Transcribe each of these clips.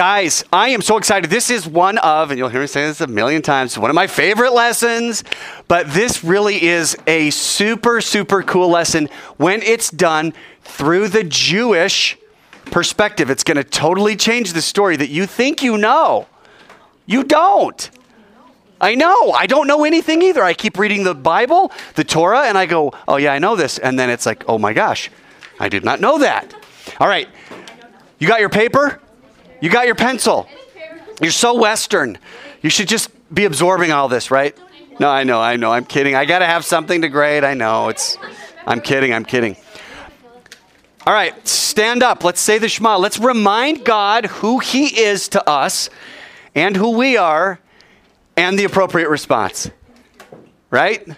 Guys, I am so excited. This is one of, and you'll hear me say this a million times, one of my favorite lessons, but this really is a super, super cool lesson when it's done through the Jewish perspective. It's going to totally change the story that you think you know. You don't. I know. I don't know anything either. I keep reading the Bible, the Torah, and I go, oh, yeah, I know this. And then it's like, oh my gosh, I did not know that. All right. You got your paper? You got your pencil? You're so Western. You should just be absorbing all this, right? No, I know, I know. I'm kidding. I got to have something to grade. I know. It's I'm kidding. I'm kidding. All right, stand up. Let's say the Shema. Let's remind God who he is to us and who we are and the appropriate response. Right?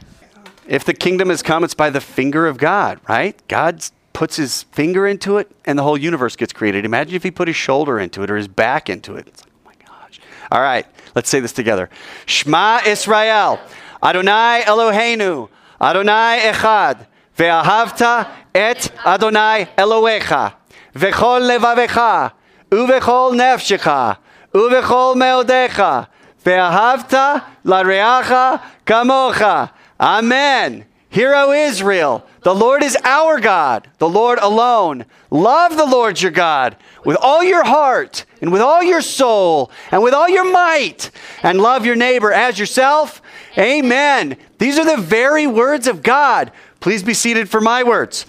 If the kingdom has come, it's by the finger of God, right? God puts his finger into it and the whole universe gets created. Imagine if he put his shoulder into it or his back into it. It's like, oh my gosh. All right, let's say this together. Shema Israel, Adonai Eloheinu, Adonai Echad, Ve'ahavta et Adonai Elohecha, V'chol levavecha, Uvechol nefshecha, Uvechol meodecha, Ve'ahavta lareacha kamocha. Amen. Hear, O Israel, the Lord is our God, the Lord alone. Love the Lord your God with all your heart and with all your soul and with all your might, and love your neighbor as yourself. Amen. These are the very words of God. Please be seated for my words.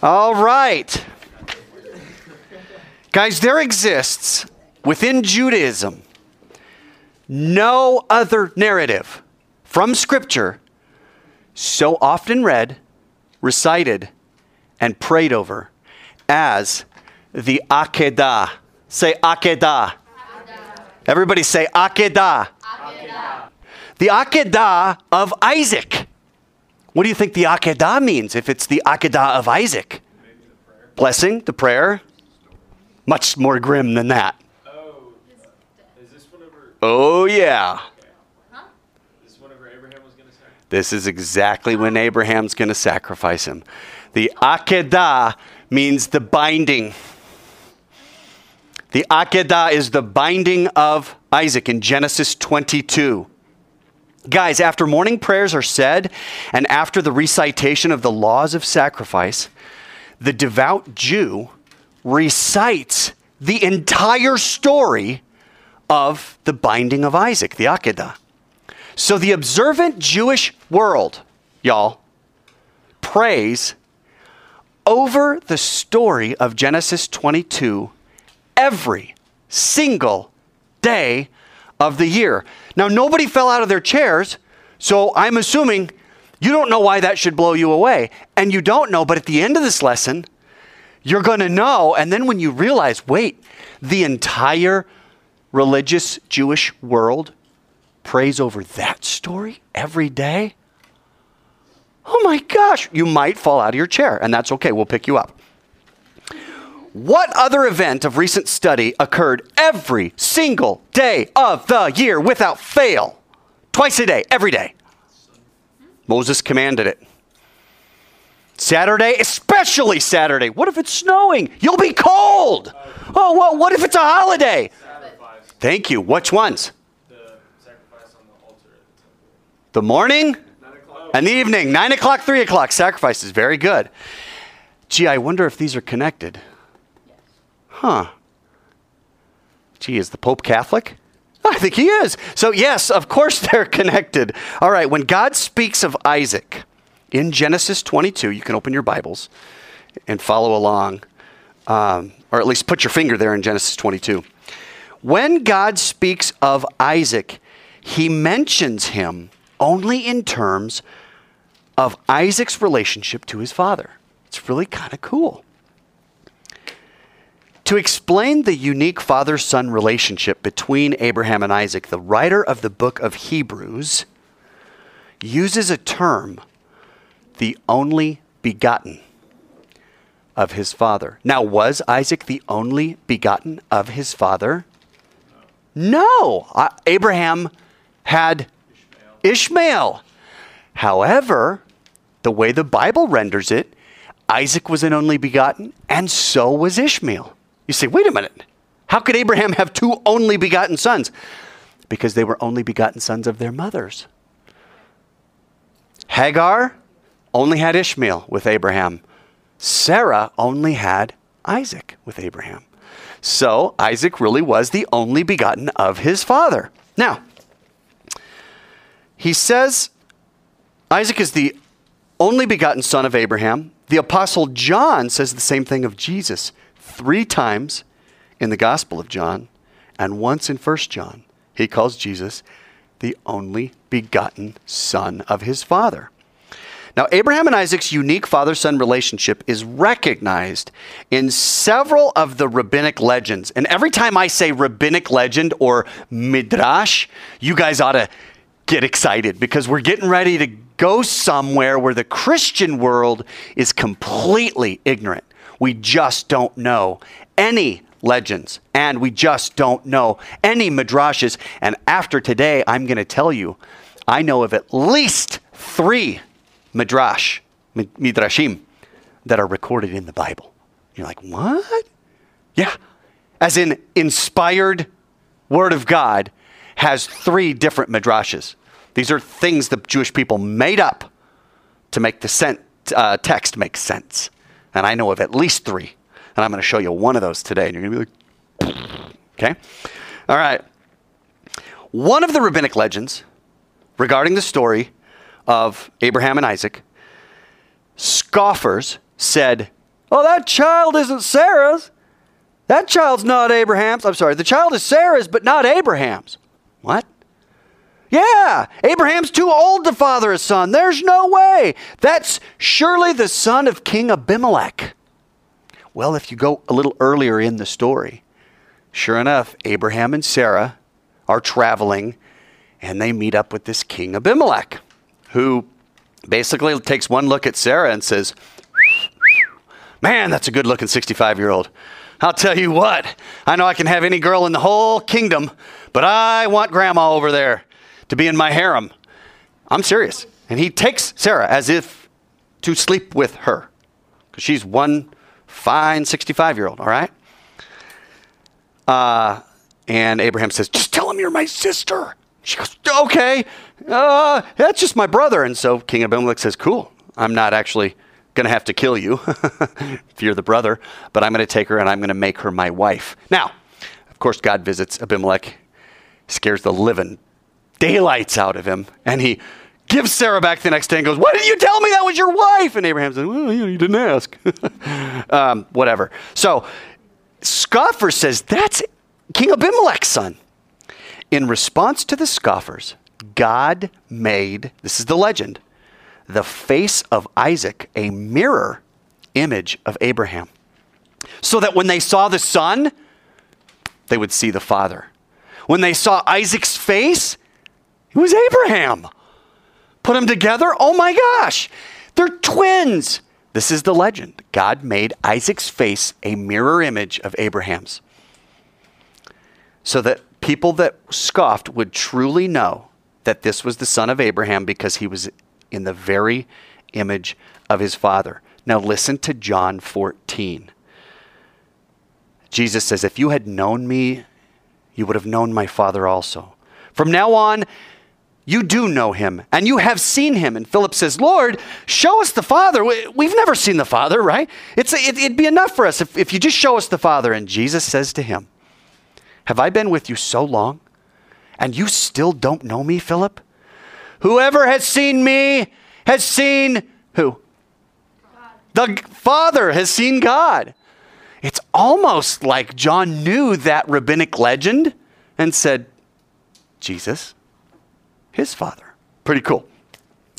All right. Guys, there exists within Judaism no other narrative from Scripture so often read, recited, and prayed over as the Akedah. Say Akedah. Everybody say Akedah. The Akedah of Isaac. What do you think the Akedah means if it's the Akedah of Isaac? Blessing, the prayer. Much more grim than that. Oh, is this whenever, Oh, yeah. this is whenever Abraham was going to sacrifice? This is exactly when Abraham's going to sacrifice him. The Akedah means the binding. The Akedah is the binding of Isaac in Genesis 22. Guys, after morning prayers are said and after the recitation of the laws of sacrifice, the devout Jew recites the entire story of the binding of Isaac, the Akedah. So the observant Jewish world, y'all, prays over the story of Genesis 22 every single day of the year. Now, nobody fell out of their chairs, so I'm assuming you don't know why that should blow you away. And you don't know, but at the end of this lesson, you're going to know. And then when you realize, wait, the entire religious Jewish world prays over that story every day? Oh my gosh, you might fall out of your chair, and that's okay. We'll pick you up. What other event of recent study occurred every single day of the year without fail? Twice a day, every day. Moses commanded it. Saturday, especially Saturday. What if it's snowing? You'll be cold. Oh, well, what if it's a holiday? Thank you. Which ones? the sacrifice on the altar at the temple. The morning and the evening, 9 o'clock, 3 o'clock. Sacrifice is very good. Gee, I wonder if these are connected. Huh. Gee, is the Pope Catholic? I think he is. So, yes, of course they're connected. All right, when God speaks of Isaac in Genesis 22, you can open your Bibles and follow along, um, or at least put your finger there in Genesis 22. When God speaks of Isaac, he mentions him only in terms of Isaac's relationship to his father. It's really kind of cool. To explain the unique father son relationship between Abraham and Isaac, the writer of the book of Hebrews uses a term, the only begotten of his father. Now, was Isaac the only begotten of his father? No. Abraham had Ishmael. However, the way the Bible renders it, Isaac was an only begotten, and so was Ishmael. You say, wait a minute. How could Abraham have two only begotten sons? Because they were only begotten sons of their mothers. Hagar only had Ishmael with Abraham. Sarah only had Isaac with Abraham. So Isaac really was the only begotten of his father. Now, he says Isaac is the only begotten son of Abraham. The apostle John says the same thing of Jesus three times in the Gospel of John and once in 1 John. He calls Jesus the only begotten son of his father. Now, Abraham and Isaac's unique father son relationship is recognized in several of the rabbinic legends. And every time I say rabbinic legend or midrash, you guys ought to get excited because we're getting ready to go somewhere where the Christian world is completely ignorant. We just don't know any legends and we just don't know any midrashes. And after today, I'm going to tell you, I know of at least three midrash, midrashim, that are recorded in the Bible. You're like, what? Yeah. As in, inspired word of God has three different midrashes. These are things the Jewish people made up to make the sent, uh, text make sense. And I know of at least three. And I'm going to show you one of those today. And you're going to be like, okay? All right. One of the rabbinic legends regarding the story of Abraham and Isaac, scoffers said, Oh, that child isn't Sarah's. That child's not Abraham's. I'm sorry, the child is Sarah's, but not Abraham's. What? Yeah, Abraham's too old to father a son. There's no way. That's surely the son of King Abimelech. Well, if you go a little earlier in the story, sure enough, Abraham and Sarah are traveling and they meet up with this King Abimelech who basically takes one look at Sarah and says, Man, that's a good looking 65 year old. I'll tell you what, I know I can have any girl in the whole kingdom, but I want grandma over there to be in my harem. I'm serious. And he takes Sarah as if to sleep with her because she's one fine 65 year old, all right? Uh, and Abraham says, Just tell him you're my sister. She goes, Okay, uh, that's just my brother. And so King Abimelech says, Cool, I'm not actually going to have to kill you if you're the brother, but I'm going to take her and I'm going to make her my wife. Now, of course, God visits Abimelech, scares the living daylights out of him, and he gives Sarah back the next day and goes, Why didn't you tell me that was your wife? And Abraham says, Well, you didn't ask. um, whatever. So, Scoffer says, That's King Abimelech's son. In response to the scoffers, God made, this is the legend, the face of Isaac a mirror image of Abraham. So that when they saw the son, they would see the father. When they saw Isaac's face, it was Abraham. Put them together, oh my gosh, they're twins. This is the legend. God made Isaac's face a mirror image of Abraham's. So that people that scoffed would truly know that this was the son of Abraham because he was in the very image of his father. Now listen to John 14. Jesus says, If you had known me, you would have known my father also. From now on, you do know him and you have seen him. And Philip says, Lord, show us the Father. We've never seen the Father, right? It's, it, would be enough for us if, if you just show us the Father. And Jesus says to him, Have I been with you so long and you still don't know me, Philip? Whoever has seen me has seen who? God. The Father has seen God. It's almost like John knew that rabbinic legend and said, Jesus, his father. Pretty cool.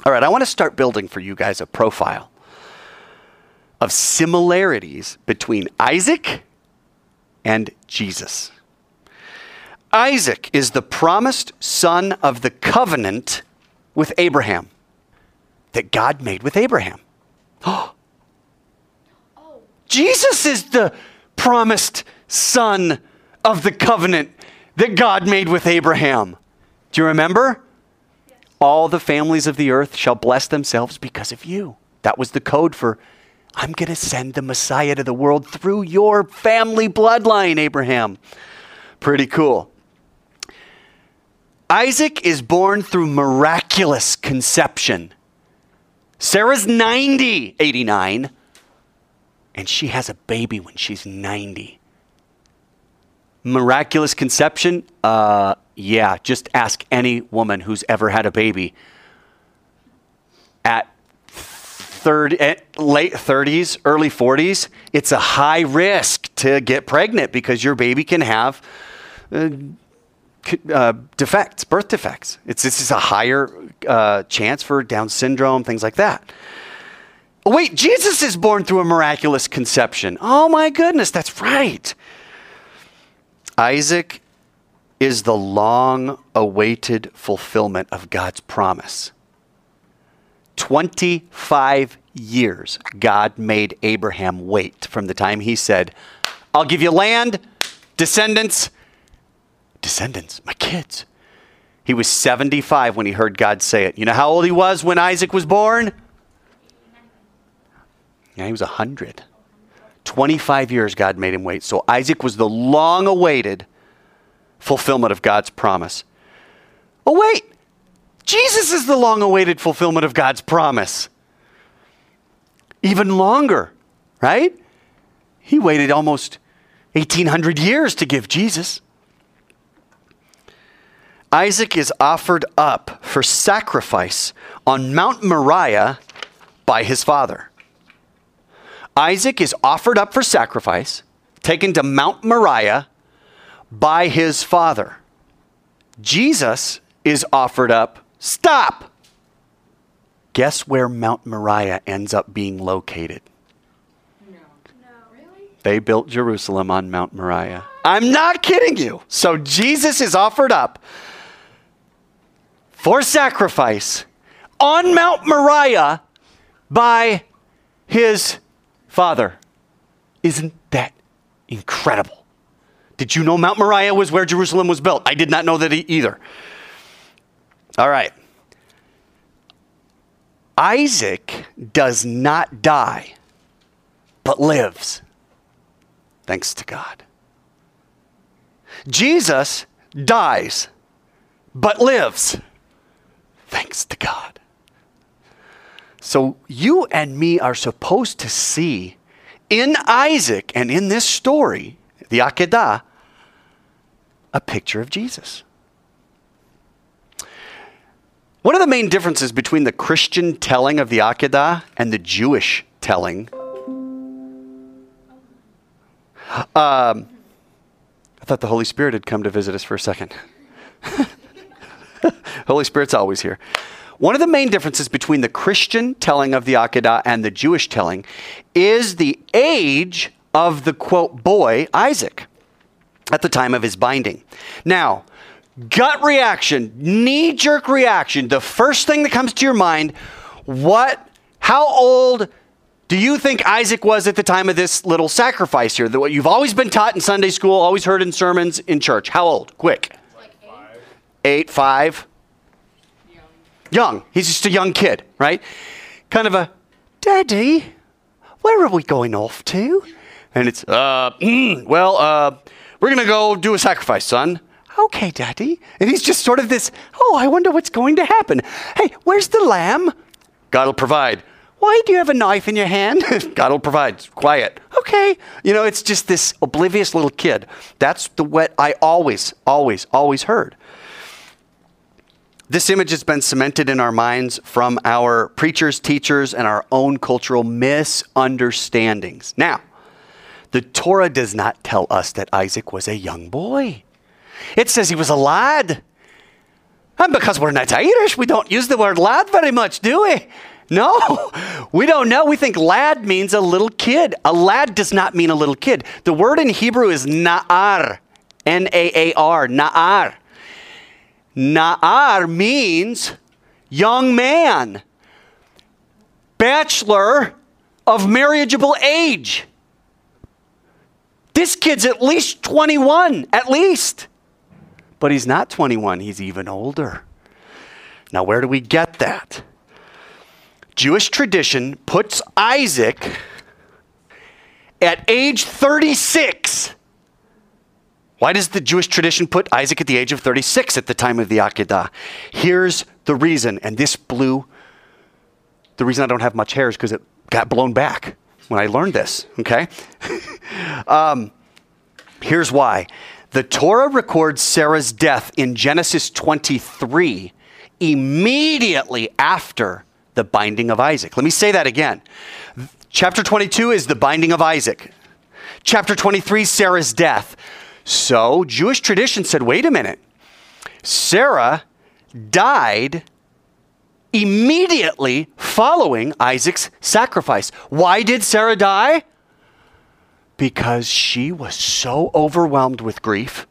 All right, I want to start building for you guys a profile of similarities between Isaac and Jesus. Isaac is the promised son of the covenant with Abraham that God made with Abraham. Oh. Jesus is the promised son of the covenant that God made with Abraham. Do you remember? All the families of the earth shall bless themselves because of you. That was the code for I'm going to send the Messiah to the world through your family bloodline, Abraham. Pretty cool. Isaac is born through miraculous conception. Sarah's 90, 89, and she has a baby when she's 90. Miraculous conception? Uh, yeah, just ask any woman who's ever had a baby. At 30, at late 30s, early 40s, it's a high risk to get pregnant because your baby can have uh, uh, defects, birth defects. It's this is a higher uh, chance for Down syndrome, things like that. Wait, Jesus is born through a miraculous conception. Oh my goodness, that's right. Isaac is the long awaited fulfillment of God's promise. 25 years God made Abraham wait from the time he said, I'll give you land, descendants, descendants, my kids. He was 75 when he heard God say it. You know how old he was when Isaac was born? Yeah, he was 100. 25 years God made him wait. So Isaac was the long awaited fulfillment of God's promise. Oh, wait. Jesus is the long awaited fulfillment of God's promise. Even longer, right? He waited almost 1800 years to give Jesus. Isaac is offered up for sacrifice on Mount Moriah by his father. Isaac is offered up for sacrifice, taken to Mount Moriah by his father. Jesus is offered up. Stop! Guess where Mount Moriah ends up being located? No. No. Really? They built Jerusalem on Mount Moriah. I'm not kidding you. So Jesus is offered up for sacrifice on Mount Moriah by his father. Isn't that incredible? Did you know Mount Moriah was where Jerusalem was built? I did not know that either. All right. Isaac does not die, but lives. Thanks to God. Jesus dies, but lives. Thanks to God. So you and me are supposed to see in Isaac and in this story, the Akedah, a picture of Jesus. One of the main differences between the Christian telling of the Akedah and the Jewish telling. Um, I thought the Holy Spirit had come to visit us for a second. Holy Spirit's always here. One of the main differences between the Christian telling of the Akedah and the Jewish telling is the age of the quote boy, Isaac, at the time of his binding. Now, gut reaction, knee jerk reaction, the first thing that comes to your mind, what, how old do you think Isaac was at the time of this little sacrifice here? What you've always been taught in Sunday school, always heard in sermons in church. How old? Quick. Like Eight, eight. five. Young. He's just a young kid, right? Kind of a, Daddy, where are we going off to? And it's, uh, mm, well, uh, we're going to go do a sacrifice, son. Okay, Daddy. And he's just sort of this, oh, I wonder what's going to happen. Hey, where's the lamb? God will provide. Why do you have a knife in your hand? God will provide. Quiet. Okay. You know, it's just this oblivious little kid. That's the what I always, always, always heard. This image has been cemented in our minds from our preachers, teachers, and our own cultural misunderstandings. Now, the Torah does not tell us that Isaac was a young boy. It says he was a lad. And because we're not Irish, we don't use the word lad very much, do we? No, we don't know. We think lad means a little kid. A lad does not mean a little kid. The word in Hebrew is na'ar, N A A R, na'ar. Na'ar means young man, bachelor of marriageable age. This kid's at least 21, at least. But he's not 21, he's even older. Now, where do we get that? Jewish tradition puts Isaac at age 36. Why does the Jewish tradition put Isaac at the age of 36 at the time of the Akedah? Here's the reason, and this blew the reason I don't have much hair is because it got blown back when I learned this, okay? um, here's why. The Torah records Sarah's death in Genesis 23 immediately after the binding of Isaac. Let me say that again. Chapter 22 is the binding of Isaac. Chapter 23, Sarah's death. So, Jewish tradition said wait a minute. Sarah died immediately following Isaac's sacrifice. Why did Sarah die? Because she was so overwhelmed with grief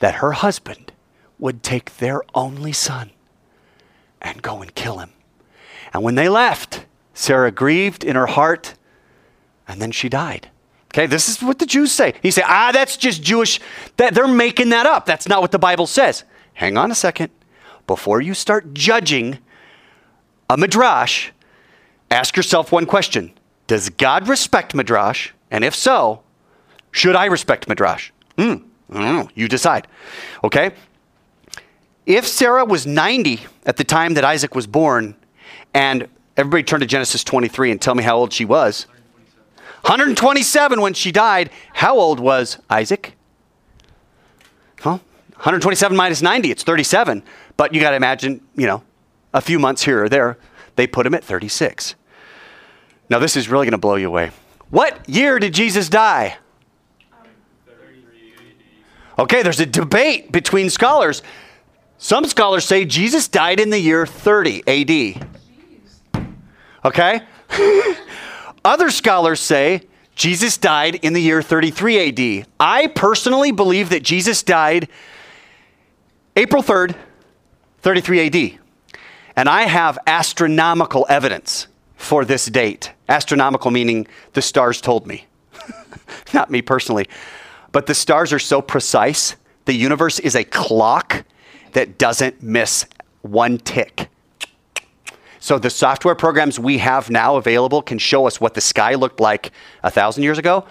that her husband would take their only son and go and kill him. And when they left, Sarah grieved in her heart and then she died. Okay, this is what the Jews say. You say, ah, that's just Jewish. That they're making that up. That's not what the Bible says. Hang on a second. Before you start judging a midrash, ask yourself one question Does God respect midrash? And if so, should I respect midrash? Hmm. You decide. Okay? If Sarah was 90 at the time that Isaac was born, and everybody turn to Genesis 23 and tell me how old she was. 127 when she died. How old was Isaac? Well, 127 minus 90, it's 37. But you got to imagine, you know, a few months here or there, they put him at 36. Now, this is really going to blow you away. What year did Jesus die? Okay, there's a debate between scholars. Some scholars say Jesus died in the year 30 AD. Okay? Other scholars say Jesus died in the year 33 AD. I personally believe that Jesus died April 3rd, 33 AD. And I have astronomical evidence for this date. Astronomical meaning the stars told me, not me personally. But the stars are so precise, the universe is a clock that doesn't miss one tick. So the software programs we have now available can show us what the sky looked like a thousand years ago,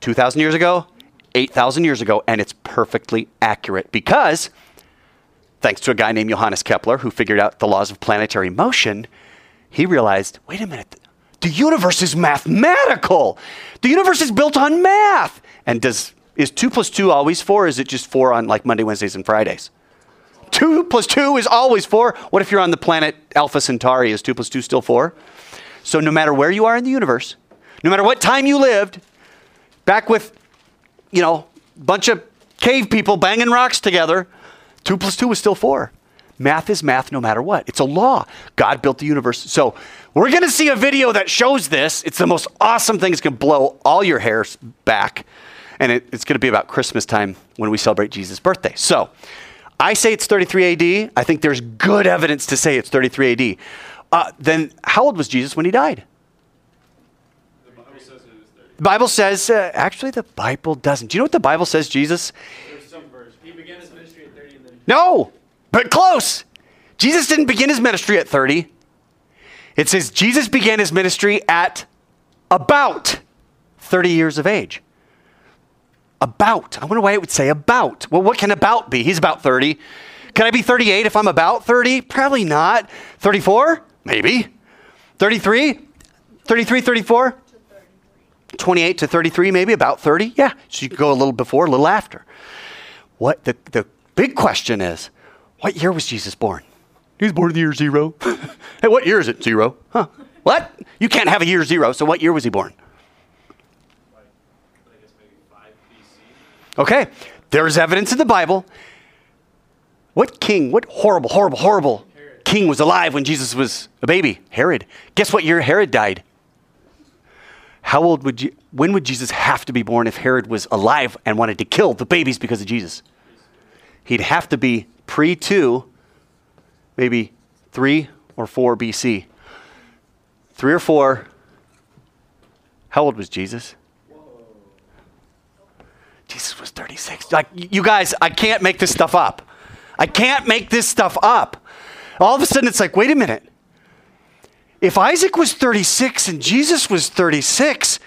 two thousand years ago, eight thousand years ago, and it's perfectly accurate because thanks to a guy named Johannes Kepler who figured out the laws of planetary motion, he realized wait a minute, the universe is mathematical. The universe is built on math. And does is two plus two always four? Is it just four on like Monday, Wednesdays, and Fridays? Two plus two is always four. What if you're on the planet Alpha Centauri? Is two plus two still four? So no matter where you are in the universe, no matter what time you lived, back with, you know, bunch of cave people banging rocks together, two plus two is still four. Math is math no matter what. It's a law. God built the universe. So we're going to see a video that shows this. It's the most awesome thing. It's going to blow all your hairs back. And it, it's going to be about Christmas time when we celebrate Jesus' birthday. So I say it's 33 AD. I think there's good evidence to say it's 33 AD. Uh, then how old was Jesus when he died? The Bible says it was 30. The Bible says, uh, actually, the Bible doesn't. Do you know what the Bible says, Jesus? There's some version. He began his ministry at 30 then No, but close. Jesus didn't begin his ministry at 30. It says Jesus began his ministry at about 30 years of age. About. I wonder why it would say about. Well, what can about be? He's about 30. Can I be 38 if I'm about 30? Probably not. 34? Maybe. 33? 33, 34? 28 to 33, maybe about 30. Yeah. So you could go a little before, a little after. What the, the big question is, what year was Jesus born? He was born in the year zero. hey, what year is it? Zero. Huh. What? You can't have a year zero, so what year was he born? like, I guess maybe 5 BC. Okay, there is evidence in the Bible. What king, what horrible, horrible, horrible king was alive when Jesus was a baby? Herod. Guess what year Herod died? How old would you, when would Jesus have to be born if Herod was alive and wanted to kill the babies because of Jesus? He'd have to be pre 2, maybe 3 or 4 BC. 3 or 4. How old was Jesus? Jesus was 36. Like, you guys, I can't make this stuff up. I can't make this stuff up. All of a sudden, it's like, wait a minute. If Isaac was 36 and Jesus was 36,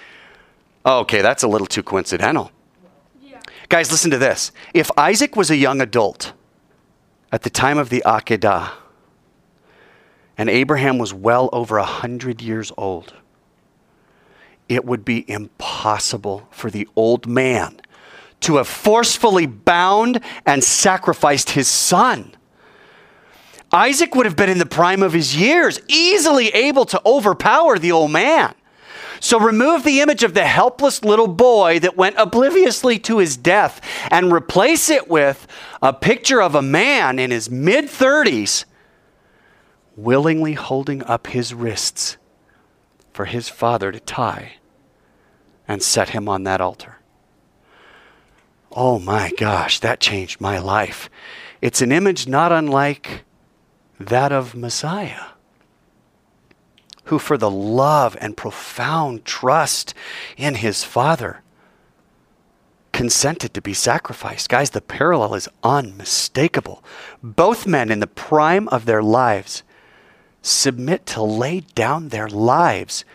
Okay, that's a little too coincidental. Yeah. Guys, listen to this. If Isaac was a young adult at the time of the Akedah, and Abraham was well over a hundred years old, it would be impossible for the old man to have forcefully bound and sacrificed his son. Isaac would have been in the prime of his years, easily able to overpower the old man. So remove the image of the helpless little boy that went obliviously to his death and replace it with a picture of a man in his mid 30s willingly holding up his wrists for his father to tie and set him on that altar. Oh my gosh, that changed my life. It's an image not unlike that of Messiah, who, for the love and profound trust in his Father, consented to be sacrificed. Guys, the parallel is unmistakable. Both men in the prime of their lives submit to lay down their lives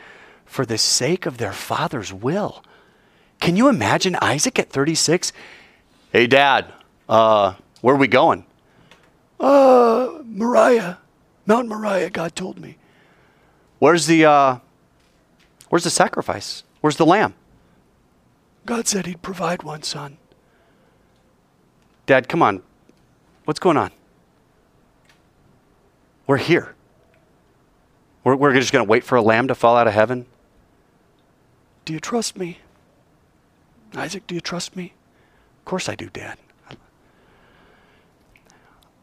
for the sake of their father's will. Can you imagine Isaac at 36? Hey, Dad, uh, where are we going? Uh, Moriah, Mount Moriah, God told me. Where's the, uh, where's the sacrifice? Where's the lamb? God said he'd provide one, son. Dad, come on. What's going on? We're here. We're, we're just going to wait for a lamb to fall out of heaven? Do you trust me? Isaac, do you trust me? Of course I do, Dad.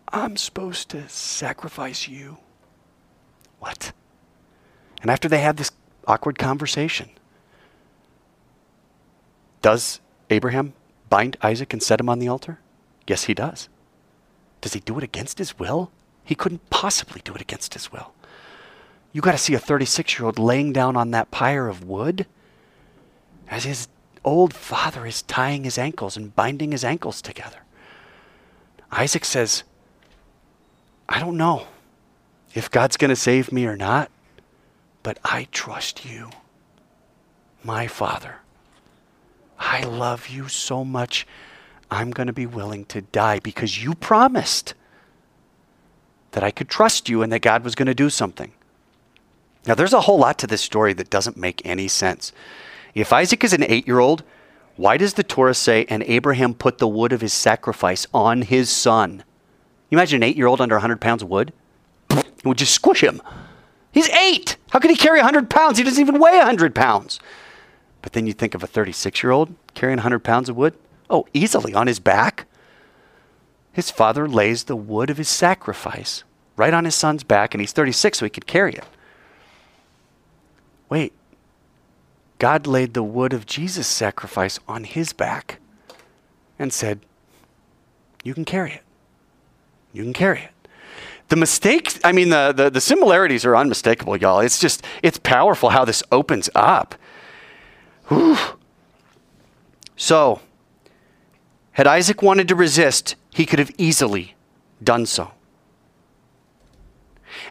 I'm supposed to sacrifice you. What? And after they have this awkward conversation, does Abraham bind Isaac and set him on the altar? Yes, he does. Does he do it against his will? He couldn't possibly do it against his will. You got to see a 36 year old laying down on that pyre of wood as his old father is tying his ankles and binding his ankles together. Isaac says, I don't know if God's going to save me or not, but I trust you, my father. I love you so much, I'm going to be willing to die because you promised that I could trust you and that God was going to do something. Now, there's a whole lot to this story that doesn't make any sense. If Isaac is an eight year old, why does the Torah say, and Abraham put the wood of his sacrifice on his son? You imagine an eight year old under 100 pounds of wood? It would just squish him. He's eight. How could he carry 100 pounds? He doesn't even weigh 100 pounds. But then you think of a 36 year old carrying 100 pounds of wood? Oh, easily on his back. His father lays the wood of his sacrifice right on his son's back, and he's 36, so he could carry it. Wait, God laid the wood of Jesus' sacrifice on his back and said, You can carry it. You can carry it. The mistakes, I mean, the, the, the similarities are unmistakable, y'all. It's just, it's powerful how this opens up. Whew. So, had Isaac wanted to resist, he could have easily done so.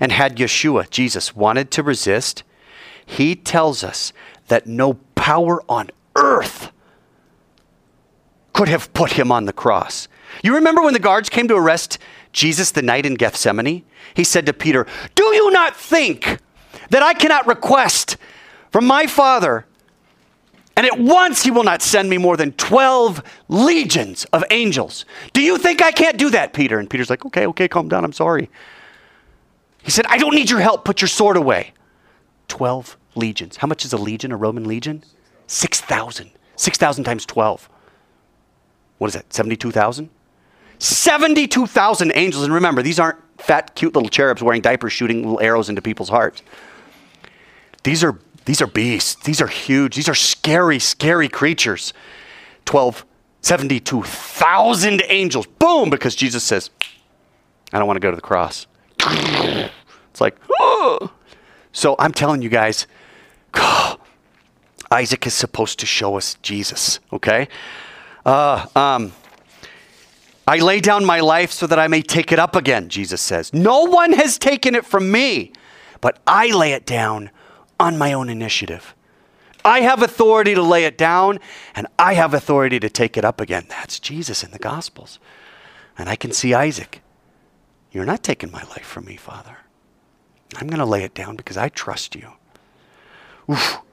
And had Yeshua, Jesus, wanted to resist, he tells us that no power on earth could have put him on the cross. You remember when the guards came to arrest Jesus the night in Gethsemane? He said to Peter, Do you not think that I cannot request from my Father, and at once he will not send me more than 12 legions of angels? Do you think I can't do that, Peter? And Peter's like, Okay, okay, calm down, I'm sorry. He said, I don't need your help, put your sword away. 12 legions. How much is a legion, a Roman legion? 6,000. 6,000 times 12. What is that, 72,000? 72,000 angels. And remember, these aren't fat, cute little cherubs wearing diapers shooting little arrows into people's hearts. These are, these are beasts. These are huge. These are scary, scary creatures. 12, 72,000 angels. Boom, because Jesus says, I don't want to go to the cross. It's like, oh. So I'm telling you guys, Isaac is supposed to show us Jesus, okay? Uh, um, I lay down my life so that I may take it up again, Jesus says. No one has taken it from me, but I lay it down on my own initiative. I have authority to lay it down, and I have authority to take it up again. That's Jesus in the Gospels. And I can see Isaac. You're not taking my life from me, Father. I'm going to lay it down because I trust you. Oof.